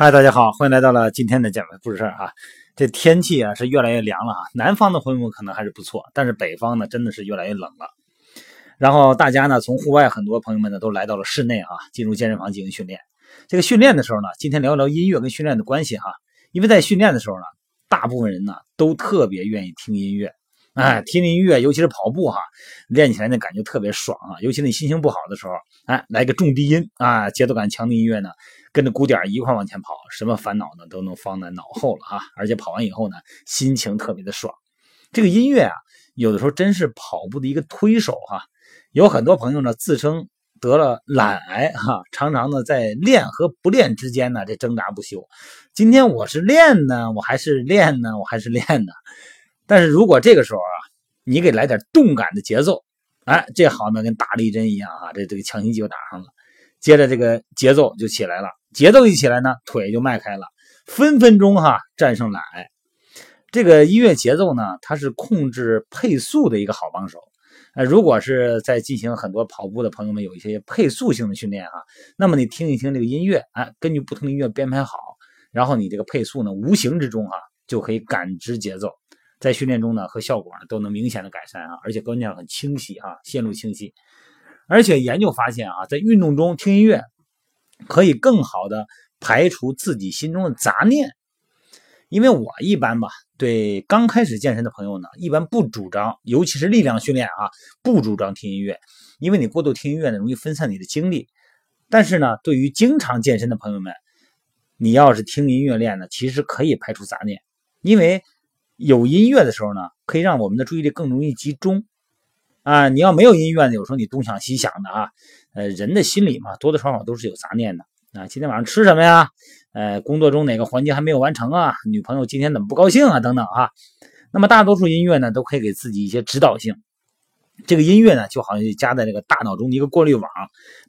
嗨，大家好，欢迎来到了今天的减肥不是事啊。这天气啊是越来越凉了啊，南方的朋友们可能还是不错，但是北方呢真的是越来越冷了。然后大家呢从户外，很多朋友们呢都来到了室内啊，进入健身房进行训练。这个训练的时候呢，今天聊一聊音乐跟训练的关系哈。因为在训练的时候呢，大部分人呢都特别愿意听音乐，哎，听听音乐，尤其是跑步哈，练起来那感觉特别爽啊。尤其你心情不好的时候，哎，来个重低音啊，节奏感强的音乐呢。跟着鼓点一块往前跑，什么烦恼呢都能放在脑后了啊！而且跑完以后呢，心情特别的爽。这个音乐啊，有的时候真是跑步的一个推手哈。有很多朋友呢自称得了懒癌哈，常常呢在练和不练之间呢这挣扎不休。今天我是练呢，我还是练呢，我还是练呢。但是如果这个时候啊，你给来点动感的节奏，哎，这好呢，跟打了一针一样啊，这这个强心剂就打上了。接着这个节奏就起来了。节奏一起来呢，腿就迈开了，分分钟哈战胜懒癌。这个音乐节奏呢，它是控制配速的一个好帮手。呃，如果是在进行很多跑步的朋友们有一些配速性的训练哈，那么你听一听这个音乐，哎，根据不同音乐编排好，然后你这个配速呢，无形之中哈就可以感知节奏，在训练中呢和效果呢都能明显的改善啊，而且关键很清晰啊，线路清晰。而且研究发现啊，在运动中听音乐。可以更好的排除自己心中的杂念，因为我一般吧，对刚开始健身的朋友呢，一般不主张，尤其是力量训练啊，不主张听音乐，因为你过度听音乐呢，容易分散你的精力。但是呢，对于经常健身的朋友们，你要是听音乐练呢，其实可以排除杂念，因为有音乐的时候呢，可以让我们的注意力更容易集中。啊，你要没有音乐呢，有时候你东想西想的啊，呃，人的心里嘛，多多少少都是有杂念的啊。今天晚上吃什么呀？呃，工作中哪个环节还没有完成啊？女朋友今天怎么不高兴啊？等等啊。那么大多数音乐呢，都可以给自己一些指导性。这个音乐呢，就好像加在这个大脑中的一个过滤网，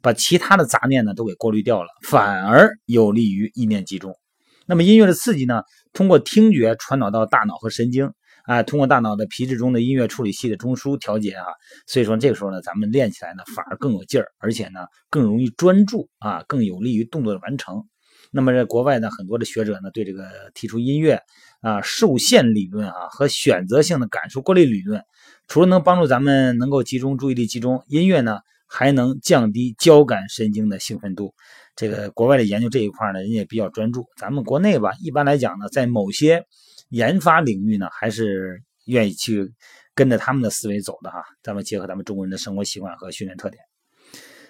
把其他的杂念呢都给过滤掉了，反而有利于意念集中。那么音乐的刺激呢，通过听觉传导到大脑和神经。啊，通过大脑的皮质中的音乐处理器的中枢调节啊，所以说这个时候呢，咱们练起来呢反而更有劲儿，而且呢更容易专注啊，更有利于动作的完成。那么在国外呢，很多的学者呢对这个提出音乐啊受限理论啊和选择性的感受过滤理论，除了能帮助咱们能够集中注意力集中，音乐呢还能降低交感神经的兴奋度。这个国外的研究这一块呢，人家也比较专注。咱们国内吧，一般来讲呢，在某些研发领域呢，还是愿意去跟着他们的思维走的哈。咱们结合咱们中国人的生活习惯和训练特点，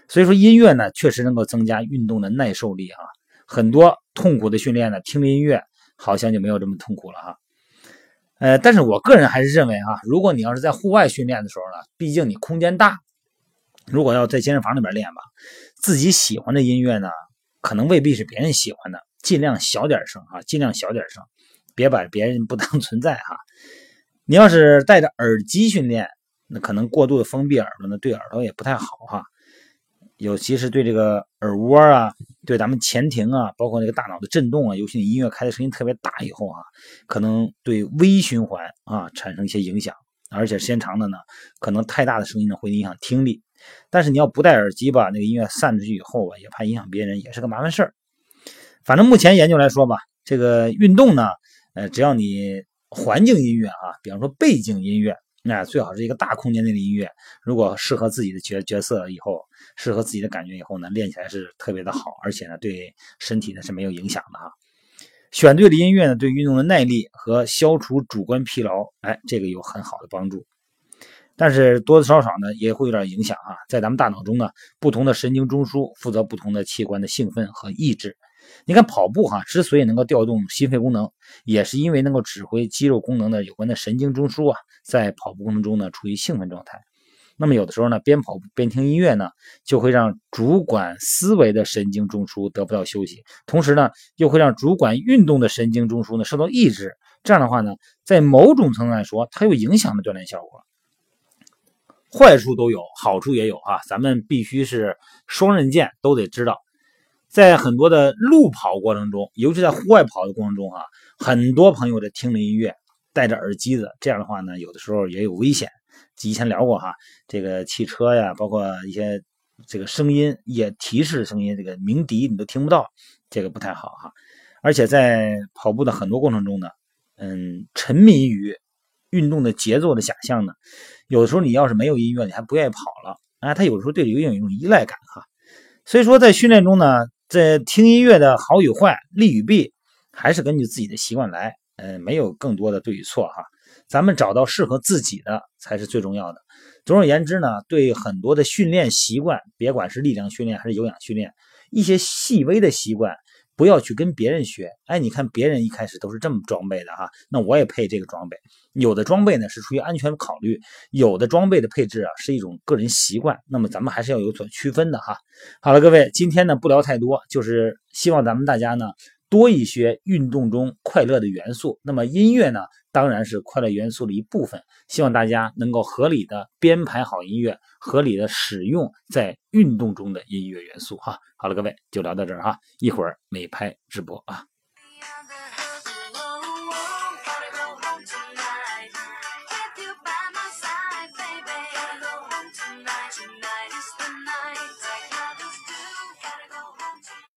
所以说音乐呢，确实能够增加运动的耐受力啊。很多痛苦的训练呢，听音乐好像就没有这么痛苦了哈。呃，但是我个人还是认为啊，如果你要是在户外训练的时候呢，毕竟你空间大，如果要在健身房里边练吧，自己喜欢的音乐呢，可能未必是别人喜欢的，尽量小点声啊，尽量小点声。别把别人不当存在哈！你要是戴着耳机训练，那可能过度的封闭耳朵呢，对耳朵也不太好哈。尤其是对这个耳蜗啊，对咱们前庭啊，包括那个大脑的震动啊，尤其你音乐开的声音特别大以后啊，可能对微循环啊产生一些影响，而且时间长的呢，可能太大的声音呢会影响听力。但是你要不戴耳机吧，那个音乐散出去以后啊，也怕影响别人，也是个麻烦事儿。反正目前研究来说吧，这个运动呢。呃，只要你环境音乐啊，比方说背景音乐，那最好是一个大空间内的音乐。如果适合自己的角角色以后，适合自己的感觉以后呢，练起来是特别的好，而且呢，对身体呢是没有影响的哈。选对的音乐呢，对运动的耐力和消除主观疲劳，哎，这个有很好的帮助。但是多多少少呢，也会有点影响啊。在咱们大脑中呢，不同的神经中枢负责不同的器官的兴奋和抑制。你看跑步哈，之所以能够调动心肺功能，也是因为能够指挥肌肉功能的有关的神经中枢啊，在跑步过程中呢处于兴奋状态。那么有的时候呢，边跑步边听音乐呢，就会让主管思维的神经中枢得不到休息，同时呢，又会让主管运动的神经中枢呢受到抑制。这样的话呢，在某种程度来说，它有影响的锻炼效果。坏处都有，好处也有啊，咱们必须是双刃剑，都得知道。在很多的路跑过程中，尤其在户外跑的过程中啊，很多朋友在听着音乐，戴着耳机子，这样的话呢，有的时候也有危险。以前聊过哈，这个汽车呀，包括一些这个声音也提示声音，这个鸣笛你都听不到，这个不太好哈。而且在跑步的很多过程中呢，嗯，沉迷于运动的节奏的想象呢，有的时候你要是没有音乐，你还不愿意跑了啊。他有时候对游泳有一种依赖感哈。所以说在训练中呢，在听音乐的好与坏、利与弊，还是根据自己的习惯来，嗯，没有更多的对与错哈。咱们找到适合自己的才是最重要的。总而言之呢，对很多的训练习惯，别管是力量训练还是有氧训练，一些细微的习惯。不要去跟别人学，哎，你看别人一开始都是这么装备的哈，那我也配这个装备。有的装备呢是出于安全考虑，有的装备的配置啊是一种个人习惯，那么咱们还是要有所区分的哈。好了，各位，今天呢不聊太多，就是希望咱们大家呢多一些运动中快乐的元素。那么音乐呢当然是快乐元素的一部分，希望大家能够合理的编排好音乐，合理的使用在运动中的音乐元素哈。好了，各位就聊到这儿哈，一会儿美拍直播啊。